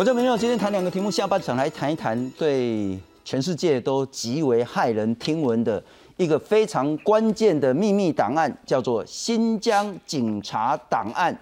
我叫明友，今天谈两个题目，下半场来谈一谈对全世界都极为骇人听闻的一个非常关键的秘密档案，叫做新疆警察档案。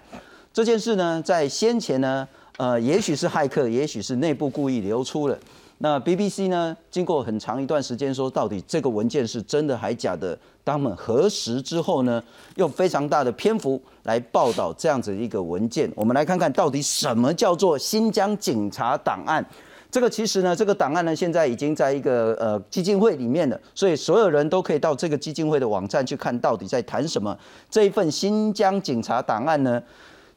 这件事呢，在先前呢，呃，也许是骇客，也许是内部故意流出了。那 BBC 呢，经过很长一段时间说，到底这个文件是真的还假的？当他们核实之后呢，用非常大的篇幅来报道这样子一个文件。我们来看看到底什么叫做新疆警察档案。这个其实呢，这个档案呢，现在已经在一个呃基金会里面了，所以所有人都可以到这个基金会的网站去看到底在谈什么。这一份新疆警察档案呢，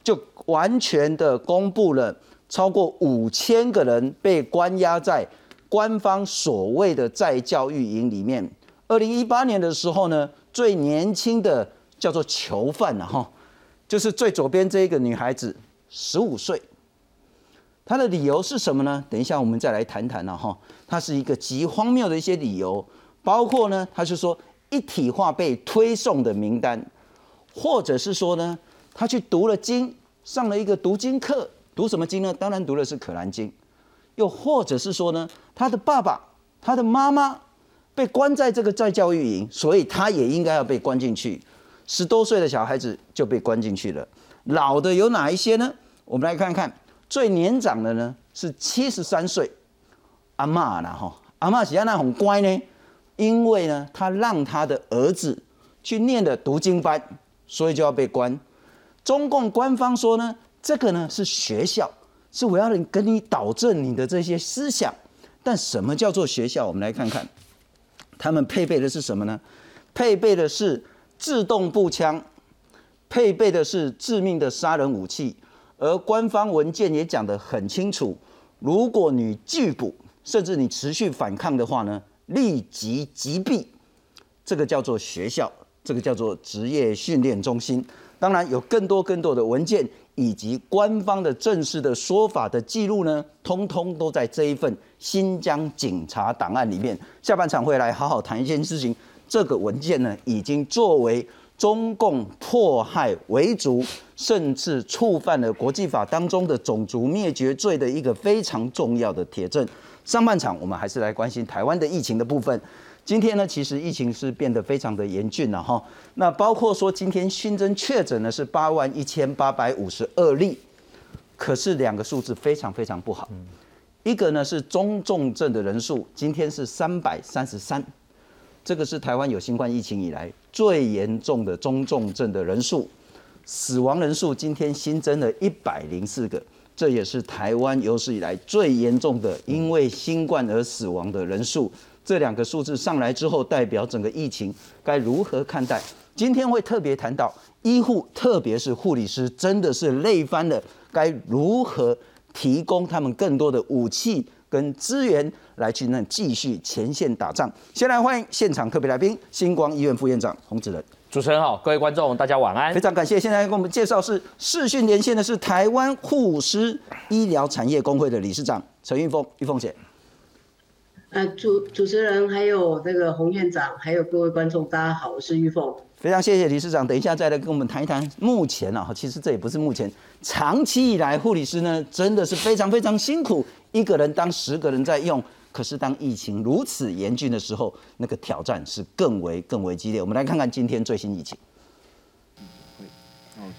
就完全的公布了。超过五千个人被关押在官方所谓的在教育营里面。二零一八年的时候呢，最年轻的叫做囚犯了哈，就是最左边这一个女孩子，十五岁。她的理由是什么呢？等一下我们再来谈谈了哈。她是一个极荒谬的一些理由，包括呢，她是说一体化被推送的名单，或者是说呢，她去读了经，上了一个读经课。读什么经呢？当然读的是《可兰经》，又或者是说呢，他的爸爸、他的妈妈被关在这个在教育营，所以他也应该要被关进去。十多岁的小孩子就被关进去了。老的有哪一些呢？我们来看看，最年长的呢是七十三岁阿妈了哈。阿妈喜欢那很乖呢，因为呢他让他的儿子去念的读经班，所以就要被关。中共官方说呢。这个呢是学校，是我要跟你导正你的这些思想。但什么叫做学校？我们来看看，他们配备的是什么呢？配备的是自动步枪，配备的是致命的杀人武器。而官方文件也讲得很清楚，如果你拒捕，甚至你持续反抗的话呢，立即击毙。这个叫做学校，这个叫做职业训练中心。当然有更多更多的文件。以及官方的正式的说法的记录呢，通通都在这一份新疆警察档案里面。下半场会来好好谈一件事情，这个文件呢，已经作为中共迫害维族，甚至触犯了国际法当中的种族灭绝罪的一个非常重要的铁证。上半场我们还是来关心台湾的疫情的部分。今天呢，其实疫情是变得非常的严峻了哈。那包括说今天新增确诊呢是八万一千八百五十二例，可是两个数字非常非常不好。一个呢是中重症的人数，今天是三百三十三，这个是台湾有新冠疫情以来最严重的中重症的人数。死亡人数今天新增了一百零四个，这也是台湾有史以来最严重的因为新冠而死亡的人数。这两个数字上来之后，代表整个疫情该如何看待？今天会特别谈到医护，特别是护理师，真的是累翻了，该如何提供他们更多的武器跟资源来去那继续前线打仗？先来欢迎现场特别来宾，星光医院副院长洪子仁。主持人好，各位观众大家晚安。非常感谢，现在跟我们介绍是视讯连线的是台湾护师医疗产业工会的理事长陈玉凤，玉凤姐。呃，主主持人还有这个洪院长，还有各位观众，大家好，我是玉凤。非常谢谢理事长，等一下再来跟我们谈一谈目前啊，其实这也不是目前，长期以来护理师呢真的是非常非常辛苦，一个人当十个人在用，可是当疫情如此严峻的时候，那个挑战是更为更为激烈。我们来看看今天最新疫情。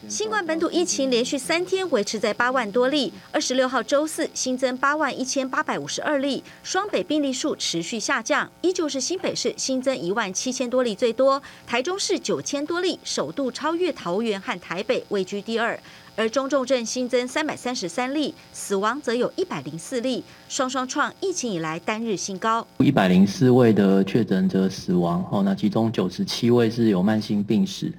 新冠本土疫情连续三天维持在八万多例，二十六号周四新增八万一千八百五十二例，双北病例数持续下降，依旧是新北市新增一万七千多例最多，台中市九千多例，首度超越桃园和台北，位居第二。而中重症新增三百三十三例，死亡则有一百零四例，双双创疫情以来单日新高。一百零四位的确诊者死亡，后那其中九十七位是有慢性病史。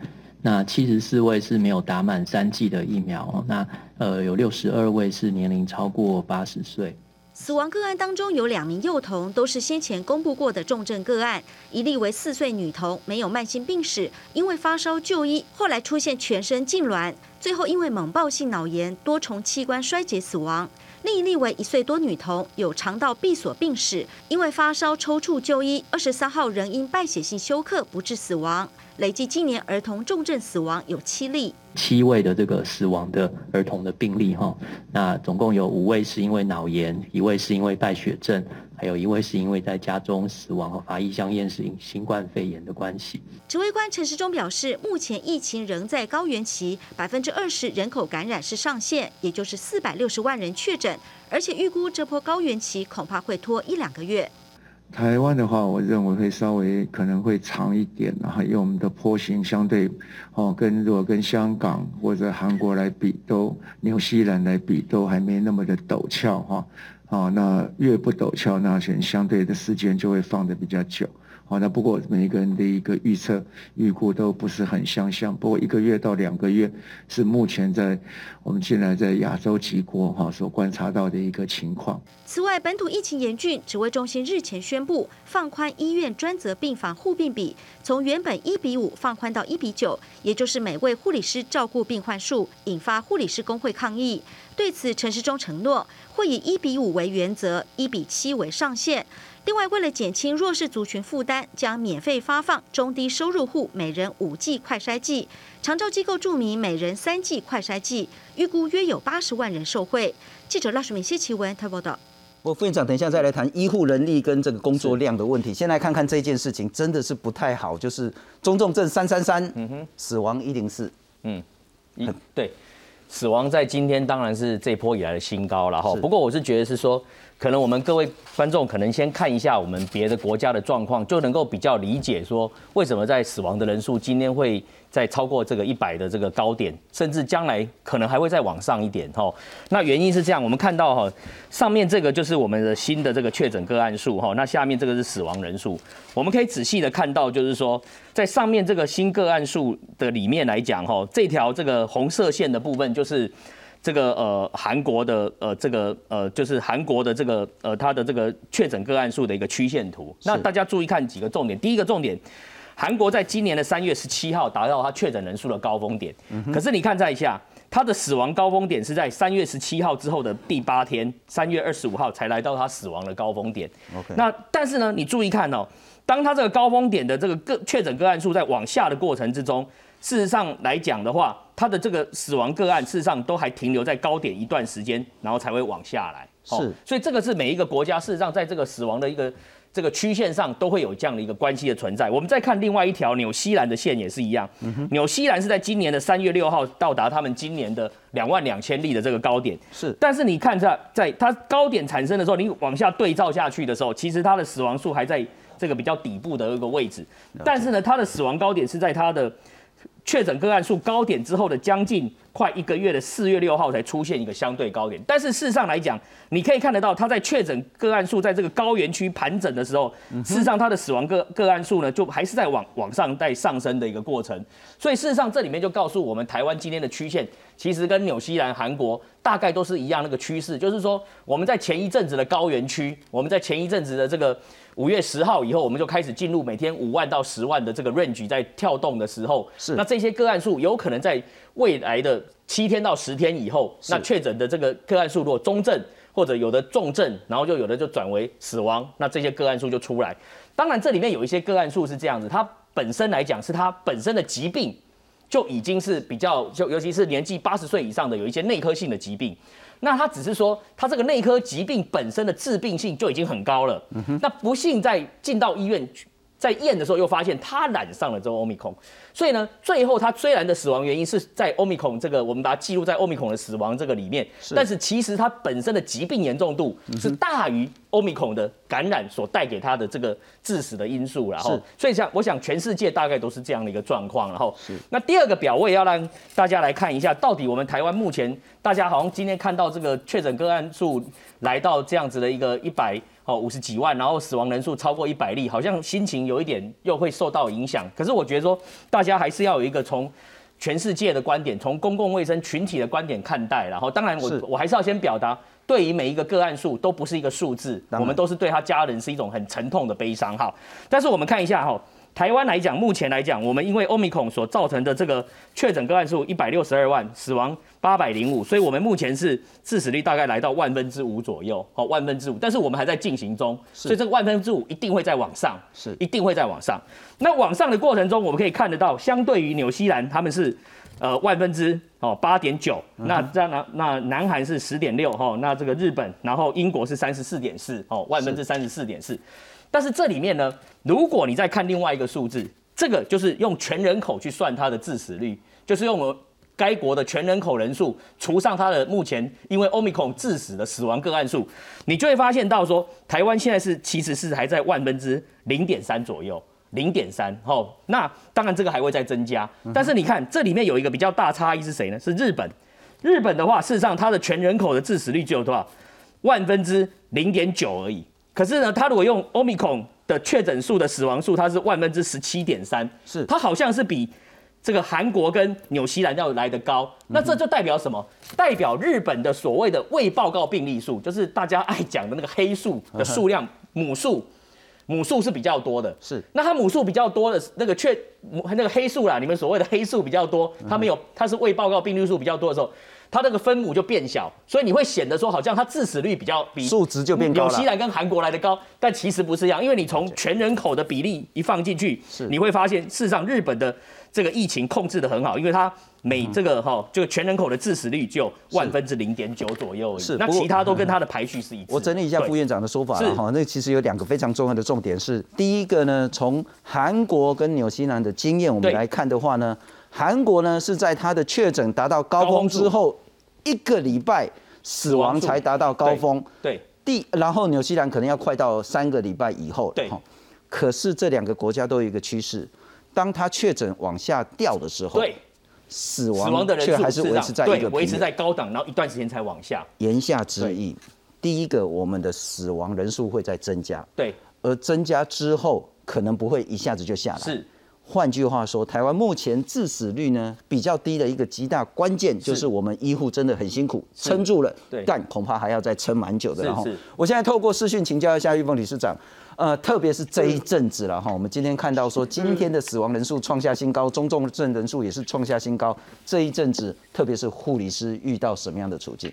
那七十四位是没有打满三剂的疫苗，那呃有六十二位是年龄超过八十岁。死亡个案当中有两名幼童，都是先前公布过的重症个案，一例为四岁女童，没有慢性病史，因为发烧就医，后来出现全身痉挛，最后因为猛暴性脑炎、多重器官衰竭死亡。另一例为一岁多女童，有肠道闭锁病史，因为发烧抽搐就医，二十三号仍因败血性休克不治死亡。累计今年儿童重症死亡有七例。七位的这个死亡的儿童的病例哈，那总共有五位是因为脑炎，一位是因为败血症，还有一位是因为在家中死亡和法医相验是因新冠肺炎的关系。指挥官陈时中表示，目前疫情仍在高原期，百分之二十人口感染是上限，也就是四百六十万人确诊，而且预估这波高原期恐怕会拖一两个月。台湾的话，我认为会稍微可能会长一点，然后因为我们的坡形相对，哦，跟如果跟香港或者韩国来比，都纽西兰来比，都还没那么的陡峭哈，哦，那越不陡峭，那选相对的时间就会放的比较久。好，那不过每一个人的一个预测预估都不是很相像。不过一个月到两个月是目前在我们现在在亚洲几国哈所观察到的一个情况。此外，本土疫情严峻，指挥中心日前宣布放宽医院专责病房护病比，从原本一比五放宽到一比九，也就是每位护理师照顾病患数，引发护理师工会抗议。对此，陈时中承诺会以一比五为原则，一比七为上限。另外，为了减轻弱势族群负担，将免费发放中低收入户每人五剂快筛剂，长照机构注明每人三剂快筛剂，预估约有八十万人受惠。记者赖淑敏、谢奇文台报道。我副院长，等一下再来谈医护人力跟这个工作量的问题。先来看看这件事情，真的是不太好，就是中重症三三三，嗯哼，死亡一零四，嗯，一对，死亡在今天当然是这波以来的新高了哈。不过我是觉得是说。可能我们各位观众可能先看一下我们别的国家的状况，就能够比较理解说为什么在死亡的人数今天会在超过这个一百的这个高点，甚至将来可能还会再往上一点哈。那原因是这样，我们看到哈，上面这个就是我们的新的这个确诊个案数哈，那下面这个是死亡人数，我们可以仔细的看到，就是说在上面这个新个案数的里面来讲哈，这条这个红色线的部分就是。这个呃韩国的呃这个呃就是韩国的这个呃它的这个确诊个案数的一个曲线图。那大家注意看几个重点。第一个重点，韩国在今年的三月十七号达到它确诊人数的高峰点。可是你看在下，它的死亡高峰点是在三月十七号之后的第八天，三月二十五号才来到他死亡的高峰点。OK。那但是呢，你注意看哦，当他这个高峰点的这个个确诊个案数在往下的过程之中。事实上来讲的话，他的这个死亡个案，事实上都还停留在高点一段时间，然后才会往下来。是，所以这个是每一个国家事实上在这个死亡的一个这个曲线上都会有这样的一个关系的存在。我们再看另外一条纽西兰的线也是一样，纽西兰是在今年的三月六号到达他们今年的两万两千例的这个高点。是，但是你看在在它高点产生的时候，你往下对照下去的时候，其实它的死亡数还在这个比较底部的一个位置。但是呢，它的死亡高点是在它的。确诊个案数高点之后的将近快一个月的四月六号才出现一个相对高点，但是事实上来讲，你可以看得到，它在确诊个案数在这个高原区盘整的时候，事实上它的死亡个个案数呢，就还是在往往上在上升的一个过程。所以事实上这里面就告诉我们，台湾今天的曲线其实跟纽西兰、韩国大概都是一样那个趋势，就是说我们在前一阵子的高原区，我们在前一阵子的这个。五月十号以后，我们就开始进入每天五万到十万的这个 range 在跳动的时候，是那这些个案数有可能在未来的七天到十天以后，那确诊的这个个案数如果中症或者有的重症，然后就有的就转为死亡，那这些个案数就出来。当然这里面有一些个案数是这样子，它本身来讲是它本身的疾病就已经是比较就尤其是年纪八十岁以上的有一些内科性的疾病。那他只是说，他这个内科疾病本身的致病性就已经很高了。那不幸在进到医院。在验的时候又发现他染上了这个欧米孔，所以呢，最后他虽然的死亡原因是在欧米孔这个，我们把它记录在欧米孔的死亡这个里面，但是其实他本身的疾病严重度是大于欧米孔的感染所带给他的这个致死的因素，然后，所以像我想全世界大概都是这样的一个状况，然后，那第二个表我也要让大家来看一下，到底我们台湾目前大家好像今天看到这个确诊个案数来到这样子的一个一百。哦，五十几万，然后死亡人数超过一百例，好像心情有一点又会受到影响。可是我觉得说，大家还是要有一个从全世界的观点，从公共卫生群体的观点看待。然后，当然我我还是要先表达，对于每一个个案数都不是一个数字，我们都是对他家人是一种很沉痛的悲伤哈。但是我们看一下哈，台湾来讲，目前来讲，我们因为欧米孔所造成的这个确诊个案数一百六十二万，死亡八百零五，所以我们目前是致死率大概来到万分之五左右，好，万分之五，但是我们还在进行中，所以这个万分之五一定会在往上，是一定会在往上。那往上的过程中，我们可以看得到，相对于纽西兰，他们是呃万分之哦八点九，那这样呢，那南韩是十点六哈，那这个日本，然后英国是三十四点四哦，万分之三十四点四。但是这里面呢，如果你再看另外一个数字，这个就是用全人口去算它的致死率，就是用我们该国的全人口人数除上它的目前因为 Omicron 致死的死亡个案数，你就会发现到说，台湾现在是其实是还在万分之零点三左右，零点三哦。那当然这个还会再增加，但是你看这里面有一个比较大差异是谁呢？是日本。日本的话，事实上它的全人口的致死率只有多少？万分之零点九而已。可是呢，它如果用 Omicron 的确诊数的死亡数，它是万分之十七点三，是它好像是比这个韩国跟纽西兰要来得高。那这就代表什么？代表日本的所谓的未报告病例数，就是大家爱讲的那个黑数的数量，母数母数是比较多的。是那它母数比较多的那个确那个黑数啦，你们所谓的黑数比较多，它没有它是未报告病例数比较多的时候。它那个分母就变小，所以你会显得说好像它致死率比较比数值就变高了。纽西兰跟韩国来的高，但其实不是一样，因为你从全人口的比例一放进去，是你会发现事实上日本的这个疫情控制的很好，因为它每这个哈就全人口的致死率就万分之零点九左右，是那其他都跟它的排序是一致。我整理一下副院长的说法哈，那其实有两个非常重要的重点是，第一个呢，从韩国跟纽西兰的经验我们对。来看的话呢，韩国呢是在它的确诊达到高峰之后一个礼拜死亡才达到高峰，对。第然后纽西兰可能要快到三个礼拜以后了对。哈。可是这两个国家都有一个趋势，当他确诊往下掉的时候，对，死死亡亡的人数却还是维持在一个维持在高档，然后一段时间才往下。言下之意，第一个，我们的死亡人数会在增加，对，而增加之后可能不会一下子就下来。是换句话说，台湾目前致死率呢比较低的一个极大关键，就是我们医护真的很辛苦，撑住了，但恐怕还要再撑蛮久的。然后是是，我现在透过视讯请教一下玉凤理事长，呃，特别是这一阵子了哈，我们今天看到说今天的死亡人数创下新高，中重症人数也是创下新高，这一阵子特别是护理师遇到什么样的处境？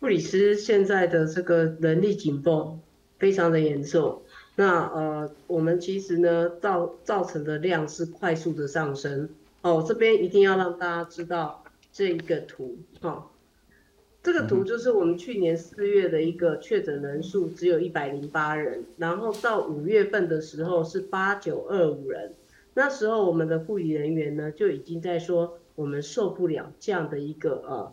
护理师现在的这个人力紧绷非常的严重。那呃，我们其实呢造造成的量是快速的上升哦。这边一定要让大家知道这一个图哦。这个图就是我们去年四月的一个确诊人数只有一百零八人，然后到五月份的时候是八九二五人。那时候我们的护理人员呢就已经在说我们受不了这样的一个呃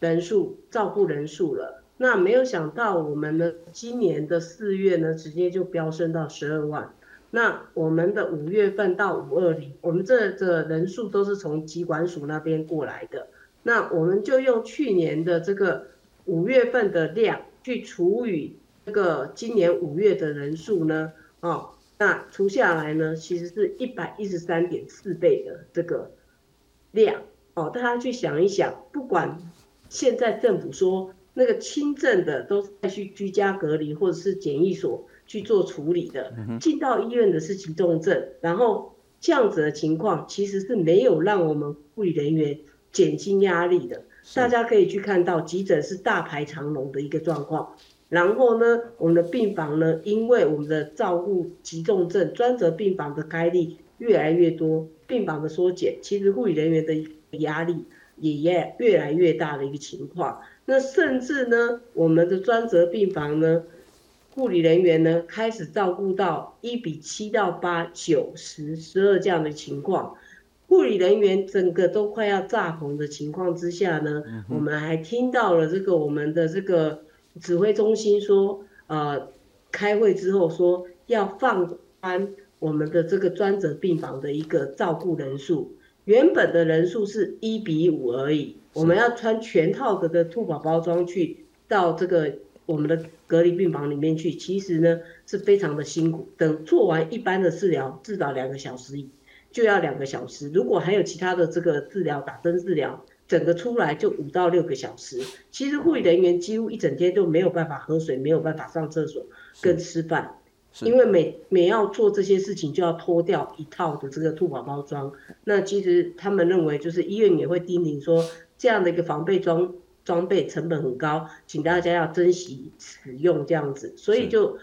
人数照顾人数了。那没有想到我们呢今年的四月呢直接就飙升到十二万。那我们的五月份到五二零，我们这个人数都是从疾管署那边过来的。那我们就用去年的这个五月份的量去除以这个今年五月的人数呢，哦，那除下来呢，其实是一百一十三点四倍的这个量哦。大家去想一想，不管现在政府说那个轻症的都在去居家隔离或者是检疫所去做处理的，进到医院的是急重症，然后这样子的情况其实是没有让我们护理人员减轻压力的。大家可以去看到急诊是大排长龙的一个状况。然后呢，我们的病房呢，因为我们的照顾急重症专责病房的开立越来越多，病房的缩减，其实护理人员的压力也越越来越大的一个情况。那甚至呢，我们的专责病房呢，护理人员呢开始照顾到一比七到八、九十、十二这样的情况。护理人员整个都快要炸棚的情况之下呢，我们还听到了这个我们的这个指挥中心说，呃，开会之后说要放宽我们的这个专责病房的一个照顾人数，原本的人数是一比五而已，我们要穿全套的的兔宝宝装去到这个我们的隔离病房里面去，其实呢是非常的辛苦，等做完一般的治疗，至少两个小时就要两个小时，如果还有其他的这个治疗，打针治疗，整个出来就五到六个小时。其实护理人员几乎一整天都没有办法喝水，没有办法上厕所跟吃饭。因为每每要做这些事情就要脱掉一套的这个兔宝宝装。那其实他们认为，就是医院也会叮咛说，这样的一个防备装装备成本很高，请大家要珍惜使用这样子。所以就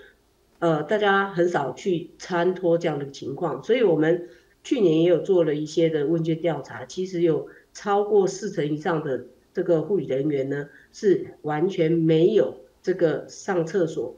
呃，大家很少去参托这样的情况。所以我们去年也有做了一些的问卷调查，其实有超过四成以上的这个护理人员呢，是完全没有这个上厕所。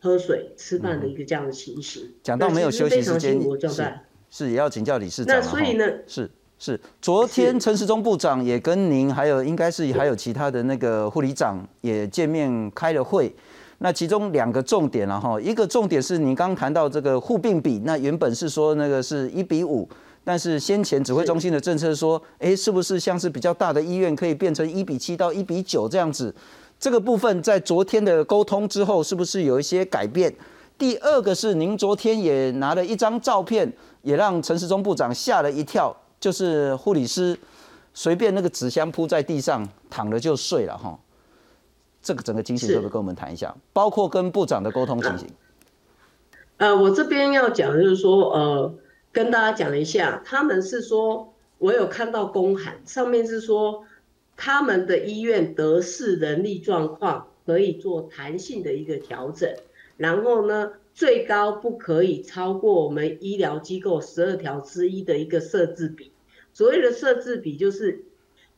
喝水、吃饭的一个这样的情形，讲到没有休息时间，是是也要请教理事长。那所以呢，是是，昨天陈时中部长也跟您，还有应该是还有其他的那个护理长也见面开了会。那其中两个重点了哈，一个重点是你刚刚谈到这个护病比，那原本是说那个是一比五，但是先前指挥中心的政策说，哎，是不是像是比较大的医院可以变成一比七到一比九这样子？这个部分在昨天的沟通之后，是不是有一些改变？第二个是您昨天也拿了一张照片，也让陈时中部长吓了一跳，就是护理师随便那个纸箱铺在地上躺着就睡了哈。这个整个情形可不可以跟我们谈一下？包括跟部长的沟通情形。呃，我这边要讲就是说，呃，跟大家讲一下，他们是说我有看到公函，上面是说。他们的医院得势人力状况，可以做弹性的一个调整。然后呢，最高不可以超过我们医疗机构十二条之一的一个设置比。所谓的设置比，就是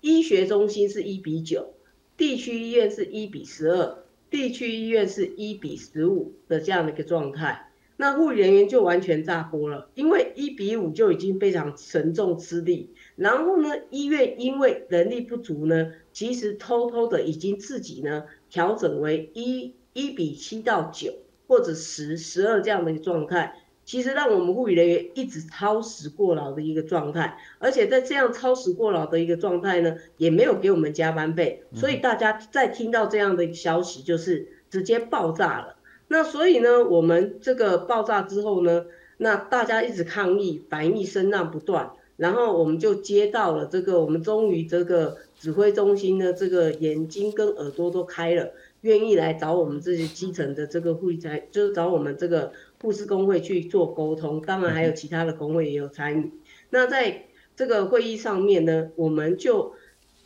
医学中心是一比九，地区医院是一比十二，地区医院是一比十五的这样的一个状态。那护理人员就完全炸锅了，因为一比五就已经非常沉重吃力。然后呢，医院因为人力不足呢，其实偷偷的已经自己呢调整为一一比七到九或者十十二这样的一个状态，其实让我们护理人员一直超时过劳的一个状态，而且在这样超时过劳的一个状态呢，也没有给我们加班费，所以大家在听到这样的消息，就是直接爆炸了。那所以呢，我们这个爆炸之后呢，那大家一直抗议，反应声浪不断，然后我们就接到了这个，我们终于这个指挥中心的这个眼睛跟耳朵都开了，愿意来找我们这些基层的这个护理才，就是找我们这个护士工会去做沟通，当然还有其他的工会也有参与。那在这个会议上面呢，我们就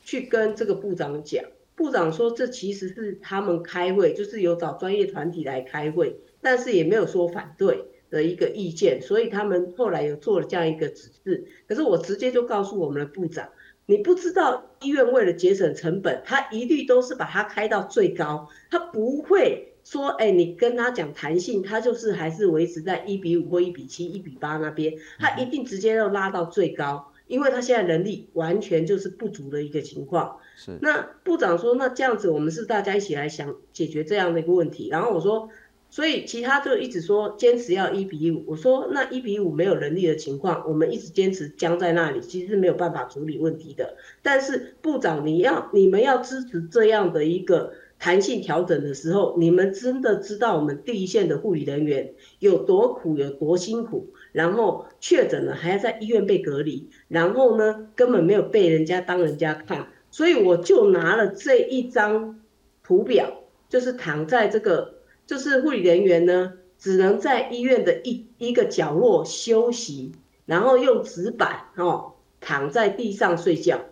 去跟这个部长讲。部长说，这其实是他们开会，就是有找专业团体来开会，但是也没有说反对的一个意见，所以他们后来有做了这样一个指示。可是我直接就告诉我们的部长，你不知道医院为了节省成本，他一律都是把它开到最高，他不会说，哎，你跟他讲弹性，他就是还是维持在一比五或一比七、一比八那边，他一定直接要拉到最高。因为他现在人力完全就是不足的一个情况，是。那部长说，那这样子我们是大家一起来想解决这样的一个问题。然后我说，所以其他就一直说坚持要一比五。我说那一比五没有人力的情况，我们一直坚持僵在那里，其实是没有办法处理问题的。但是部长你要你们要支持这样的一个。弹性调整的时候，你们真的知道我们第一线的护理人员有多苦、有多辛苦？然后确诊了还要在医院被隔离，然后呢根本没有被人家当人家看，所以我就拿了这一张图表，就是躺在这个，就是护理人员呢只能在医院的一一个角落休息，然后用纸板哦躺在地上睡觉。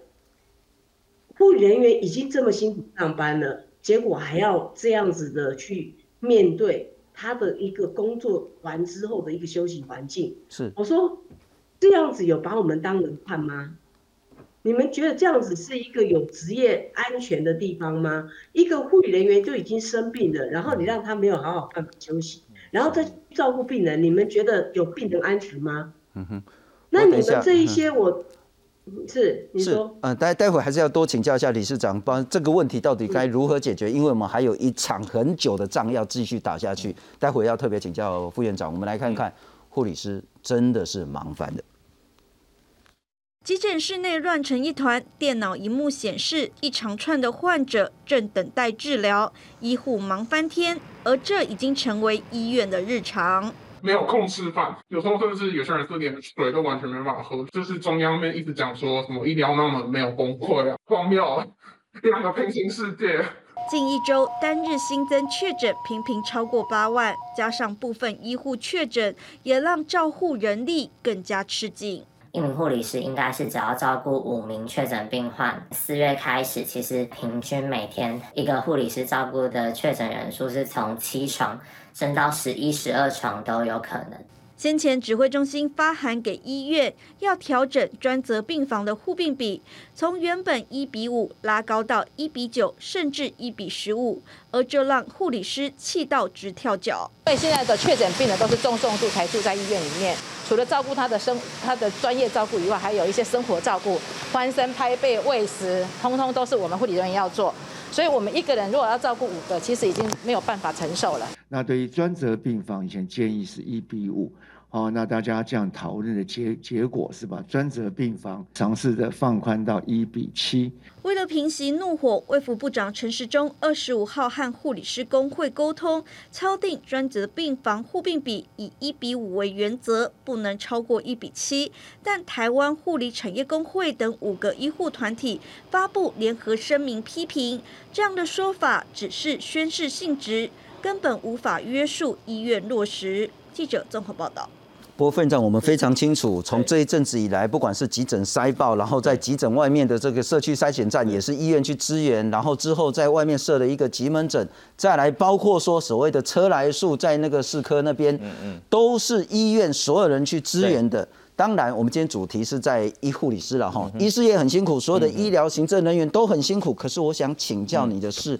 护理人员已经这么辛苦上班了。结果还要这样子的去面对他的一个工作完之后的一个休息环境。是，我说这样子有把我们当人看吗？你们觉得这样子是一个有职业安全的地方吗？一个护理人员就已经生病了，然后你让他没有好好办法休息，然后再照顾病人，你们觉得有病人安全吗？嗯哼。那你们这一些我。是，你说，呃，待待会还是要多请教一下理事长，帮这个问题到底该如何解决？因为我们还有一场很久的仗要继续打下去。待会要特别请教副院长，我们来看看护理师真的是忙翻的。急诊室内乱成一团，电脑荧幕显示一长串的患者正等待治疗，医护忙翻天，而这已经成为医院的日常。没有空吃饭，有时候甚至有些人是连水都完全没办法喝。就是中央面一直讲说什么医疗那么没有崩溃啊，荒谬，两个平行世界。近一周单日新增确诊频频超过八万，加上部分医护确诊，也让照护人力更加吃紧。一名护理师应该是只要照顾五名确诊病患。四月开始，其实平均每天一个护理师照顾的确诊人数是从七床升到十一、十二床都有可能。先前指挥中心发函给医院，要调整专责病房的护病比，从原本一比五拉高到一比九，甚至一比十五，而这让护理师气到直跳脚。因为现在的确诊病人都是重重度才住在医院里面，除了照顾他的生他的专业照顾以外，还有一些生活照顾，翻身、拍背、喂食，通通都是我们护理人员要做。所以，我们一个人如果要照顾五个，其实已经没有办法承受了。那对于专责病房，以前建议是一比五。哦，那大家这样讨论的结结果是把专责病房尝试的放宽到一比七。为了平息怒火，卫福部长陈时中二十五号和护理师工会沟通，敲定专责病房护病比以一比五为原则，不能超过一比七。但台湾护理产业工会等五个医护团体发布联合声明，批评这样的说法只是宣示性质，根本无法约束医院落实。记者综合报道。不过，院长，我们非常清楚，从这一阵子以来，不管是急诊筛爆，然后在急诊外面的这个社区筛选站，也是医院去支援，然后之后在外面设了一个急门诊，再来包括说所谓的车来数，在那个市科那边，嗯嗯，都是医院所有人去支援的。当然，我们今天主题是在医护理师了哈，医师也很辛苦，所有的医疗行政人员都很辛苦。可是我想请教你的是。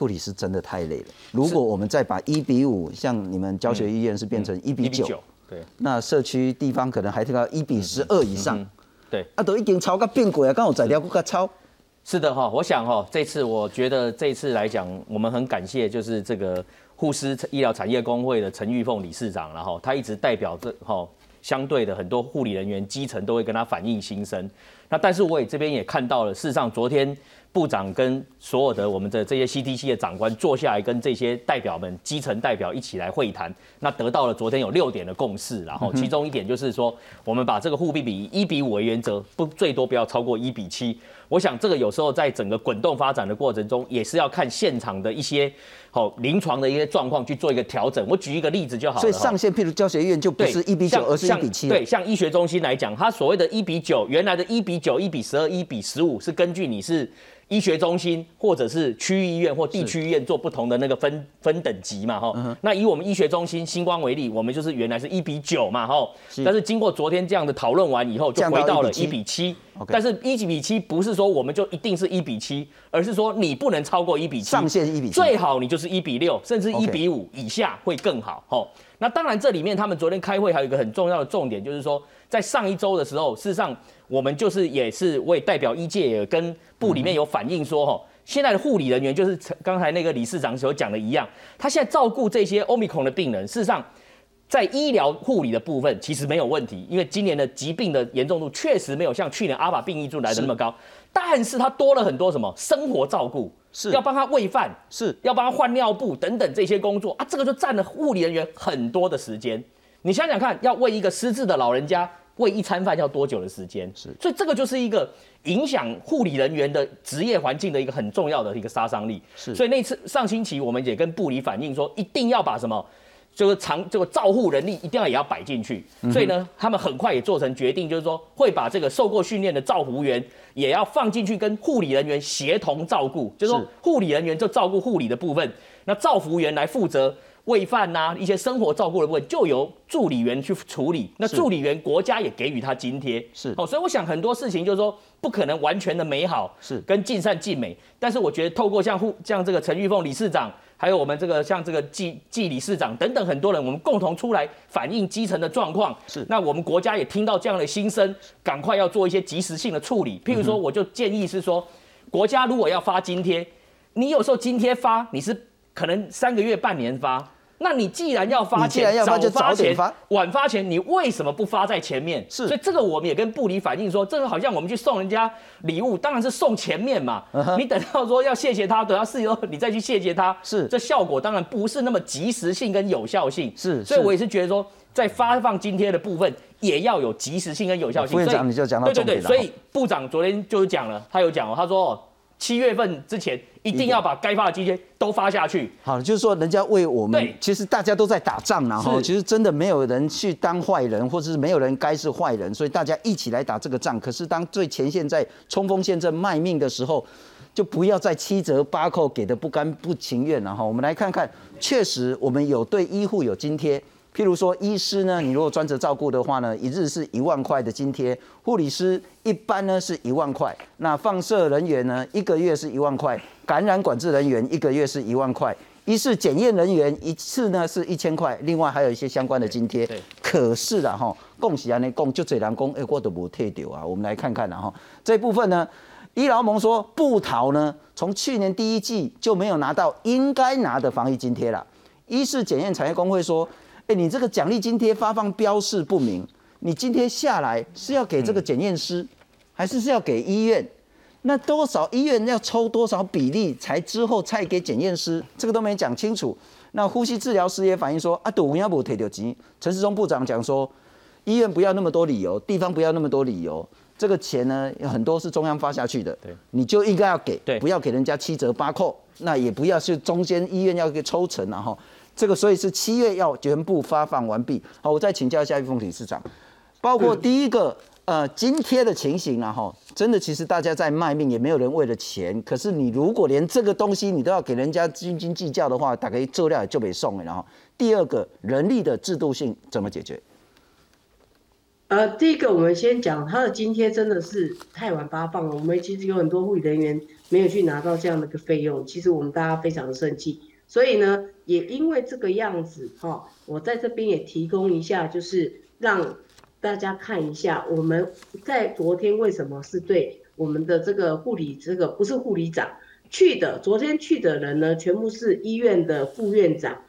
护理是真的太累了。如果我们再把一比五，像你们教学医院是变成一比九，对，那社区地方可能还提到一比十二以上，对，啊，都已经超个变轨啊，刚好宰掉个超。是的哈，我想哈，这次我觉得这次来讲，我们很感谢就是这个护师医疗产业工会的陈玉凤理事长，然后他一直代表这哈，相对的很多护理人员基层都会跟他反映心声。那但是我也这边也看到了，事实上昨天。部长跟所有的我们的这些 CTC 的长官坐下来，跟这些代表们、基层代表一起来会谈，那得到了昨天有六点的共识，然后其中一点就是说，我们把这个护币比一比五为原则，不最多不要超过一比七。我想这个有时候在整个滚动发展的过程中，也是要看现场的一些好临床的一些状况去做一个调整。我举一个例子就好了。所以上线譬如教学医院就不是一比九，而是一比七。对，像医学中心来讲，它所谓的一比九，原来的一比九、一比十二、一比十五是根据你是。医学中心或者是区域医院或地区医院做不同的那个分分等级嘛，哈。那以我们医学中心星光为例，我们就是原来是一比九嘛，哈。但是经过昨天这样的讨论完以后，就回到了一比七。但是一比七不是说我们就一定是一比七，而是说你不能超过一比七，上限一比七，最好你就是一比六，甚至一比五以下会更好，哈。那当然这里面他们昨天开会还有一个很重要的重点，就是说在上一周的时候，事实上。我们就是也是为代表医界也跟部里面有反映说，哈，现在的护理人员就是刚才那个理事长所讲的一样，他现在照顾这些欧米孔的病人，事实上在医疗护理的部分其实没有问题，因为今年的疾病的严重度确实没有像去年阿法病疫株来的那么高，但是他多了很多什么生活照顾，是要帮他喂饭，是要帮他换尿布等等这些工作啊，这个就占了护理人员很多的时间。你想想看，要喂一个失智的老人家。喂一餐饭要多久的时间？是，所以这个就是一个影响护理人员的职业环境的一个很重要的一个杀伤力。是，所以那次上星期我们也跟部里反映说，一定要把什么，就是长这个照护人力一定要也要摆进去。所以呢，他们很快也做成决定，就是说会把这个受过训练的照护员也要放进去，跟护理人员协同照顾。就是说护理人员就照顾护理的部分，那照护员来负责。喂饭呐，一些生活照顾的部分就由助理员去处理。那助理员国家也给予他津贴，是哦。所以我想很多事情就是说不可能完全的美好，是跟尽善尽美。但是我觉得透过像护像这个陈玉凤理事长，还有我们这个像这个季季理事长等等很多人，我们共同出来反映基层的状况。是那我们国家也听到这样的心声，赶快要做一些及时性的处理。譬如说，我就建议是说，国家如果要发津贴，你有时候津贴发你是可能三个月半年发。那你既然要发钱，早发钱，晚发钱，你为什么不发在前面？是，所以这个我们也跟部里反映说，这个好像我们去送人家礼物，当然是送前面嘛。你等到说要谢谢他，等到事以后你再去谢谢他，是，这效果当然不是那么及时性跟有效性。是，所以我也是觉得说，在发放津贴的部分也要有及时性跟有效性。副院长你就讲到了。对对对，所以部长昨天就是讲了，他有讲哦，他说七月份之前一定要把该发的津贴都发下去。好，就是说人家为我们，其实大家都在打仗然后其实真的没有人去当坏人，或者是没有人该是坏人，所以大家一起来打这个仗。可是当最前线在冲锋陷阵卖命的时候，就不要再七折八扣给的不甘不情愿了哈。我们来看看，确实我们有对医护有津贴。譬如说，医师呢，你如果专职照顾的话呢，一日是一万块的津贴；护理师一般呢是一万块；那放射人员呢，一个月是一万块；感染管制人员一个月是一万块；一是检验人员一次呢是一千块，另外还有一些相关的津贴对。可是啊哈，恭喜啊，那共就这人工，哎，我都不退掉啊。我们来看看啊哈，这部分呢，医疗盟说布桃呢，从去年第一季就没有拿到应该拿的防疫津贴了。医事检验产业工会说，哎，你这个奖励津贴发放标示不明，你今天下来是要给这个检验师，还是是要给医院？那多少医院要抽多少比例才之后才给检验师？这个都没讲清楚。那呼吸治疗师也反映说，啊，赌要不退掉钱。陈时中部长讲说，医院不要那么多理由，地方不要那么多理由。这个钱呢，有很多是中央发下去的，对，你就应该要给，对不要给人家七折八扣。那也不要是中间医院要给抽成然后这个所以是七月要全部发放完毕。好，我再请教一下玉凤理事长，包括第一个呃津贴的情形啊哈，真的其实大家在卖命，也没有人为了钱。可是你如果连这个东西你都要给人家斤斤计较的话，大概做料就被送了。然后第二个人力的制度性怎么解决？呃，第一个我们先讲他的津贴真的是太晚发放了，我们其实有很多护理人员没有去拿到这样的一个费用，其实我们大家非常的生气。所以呢，也因为这个样子哈、我在这边也提供一下，就是让大家看一下我们在昨天为什么是对我们的这个护理这个不是护理长去的，昨天去的人呢，全部是医院的副院长、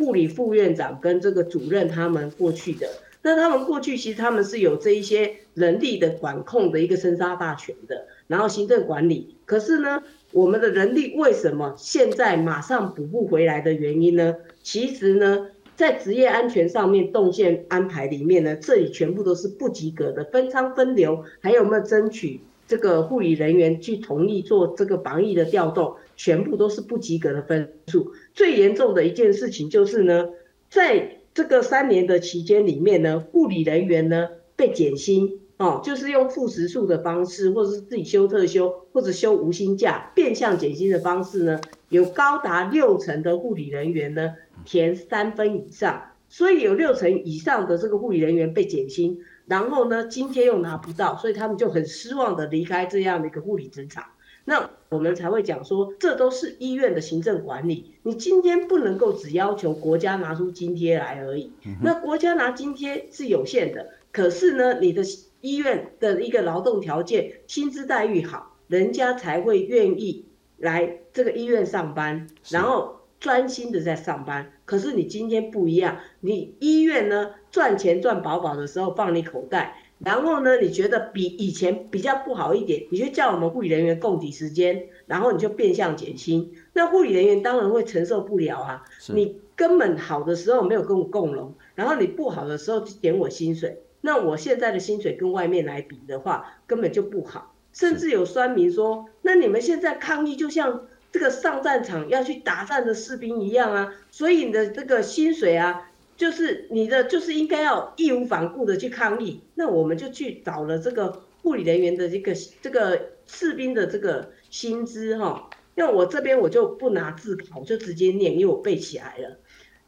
护理副院长跟这个主任他们过去的。那他们过去其实他们是有这一些人力的管控的一个生杀大权的，然后行政管理。可是呢，我们的人力为什么现在马上补不回来的原因呢？其实呢，在职业安全上面动线安排里面呢，这里全部都是不及格的，分仓分流，还有没有争取这个护理人员去同意做这个防疫的调动，全部都是不及格的分数。最严重的一件事情就是呢，在这个三年的期间里面呢，护理人员呢被减薪哦，就是用负时数的方式，或者是自己休特休，或者休无薪假，变相减薪的方式呢，有高达六成的护理人员呢填三分以上，所以有六成以上的这个护理人员被减薪，然后呢津贴又拿不到，所以他们就很失望的离开这样的一个护理职场。那我们才会讲说，这都是医院的行政管理。你今天不能够只要求国家拿出津贴来而已。那国家拿津贴是有限的，可是呢，你的医院的一个劳动条件、薪资待遇好，人家才会愿意来这个医院上班，然后专心的在上班。可是你今天不一样，你医院呢赚钱赚饱饱的时候放你口袋。然后呢，你觉得比以前比较不好一点，你就叫我们护理人员供体时间，然后你就变相减薪。那护理人员当然会承受不了啊！你根本好的时候没有跟我共荣，然后你不好的时候就点我薪水，那我现在的薪水跟外面来比的话，根本就不好。甚至有酸民说，那你们现在抗议就像这个上战场要去打战的士兵一样啊，所以你的这个薪水啊。就是你的，就是应该要义无反顾的去抗议。那我们就去找了这个护理人员的这个这个士兵的这个薪资哈。那我这边我就不拿字考，我就直接念，因为我背起来了。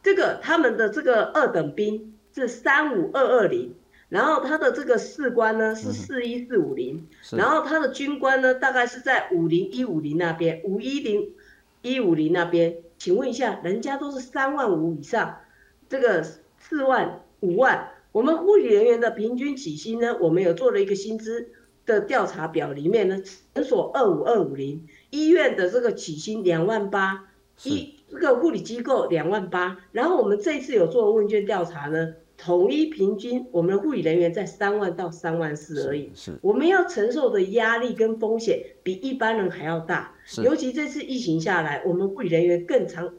这个他们的这个二等兵是三五二二零，然后他的这个士官呢是四一四五零，然后他的军官呢大概是在五零一五零那边，五一零一五零那边。请问一下，人家都是三万五以上。这个四万五万，我们护理人员的平均起薪呢，我们有做了一个薪资的调查表，里面呢，诊所二五二五零，医院的这个起薪两万八，医这个护理机构两万八，然后我们这次有做问卷调查呢，统一平均我们的护理人员在三万到三万四而已，是。我们要承受的压力跟风险比一般人还要大，是。尤其这次疫情下来，我们护理人员更常。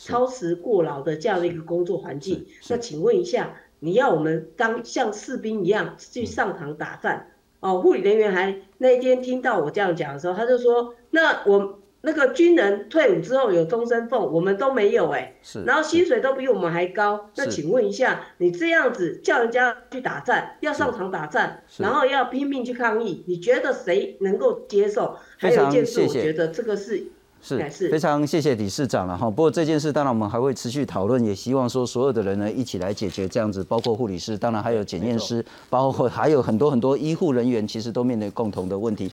超时过劳的这样的一个工作环境，那请问一下，你要我们当像士兵一样去上堂打战，哦，护理人员还那一天听到我这样讲的时候，他就说，那我那个军人退伍之后有终身俸，我们都没有哎、是，然后薪水都比我们还高，那请问一下，你这样子叫人家去打仗，要上场打仗，然后要拼命去抗议，你觉得谁能够接受？还有一件事，我觉得这个是是非常谢谢理事长了哈。不过这件事当然我们还会持续讨论，也希望说所有的人呢一起来解决这样子，包括护理师，当然还有检验师，包括还有很多很多医护人员，其实都面对共同的问题。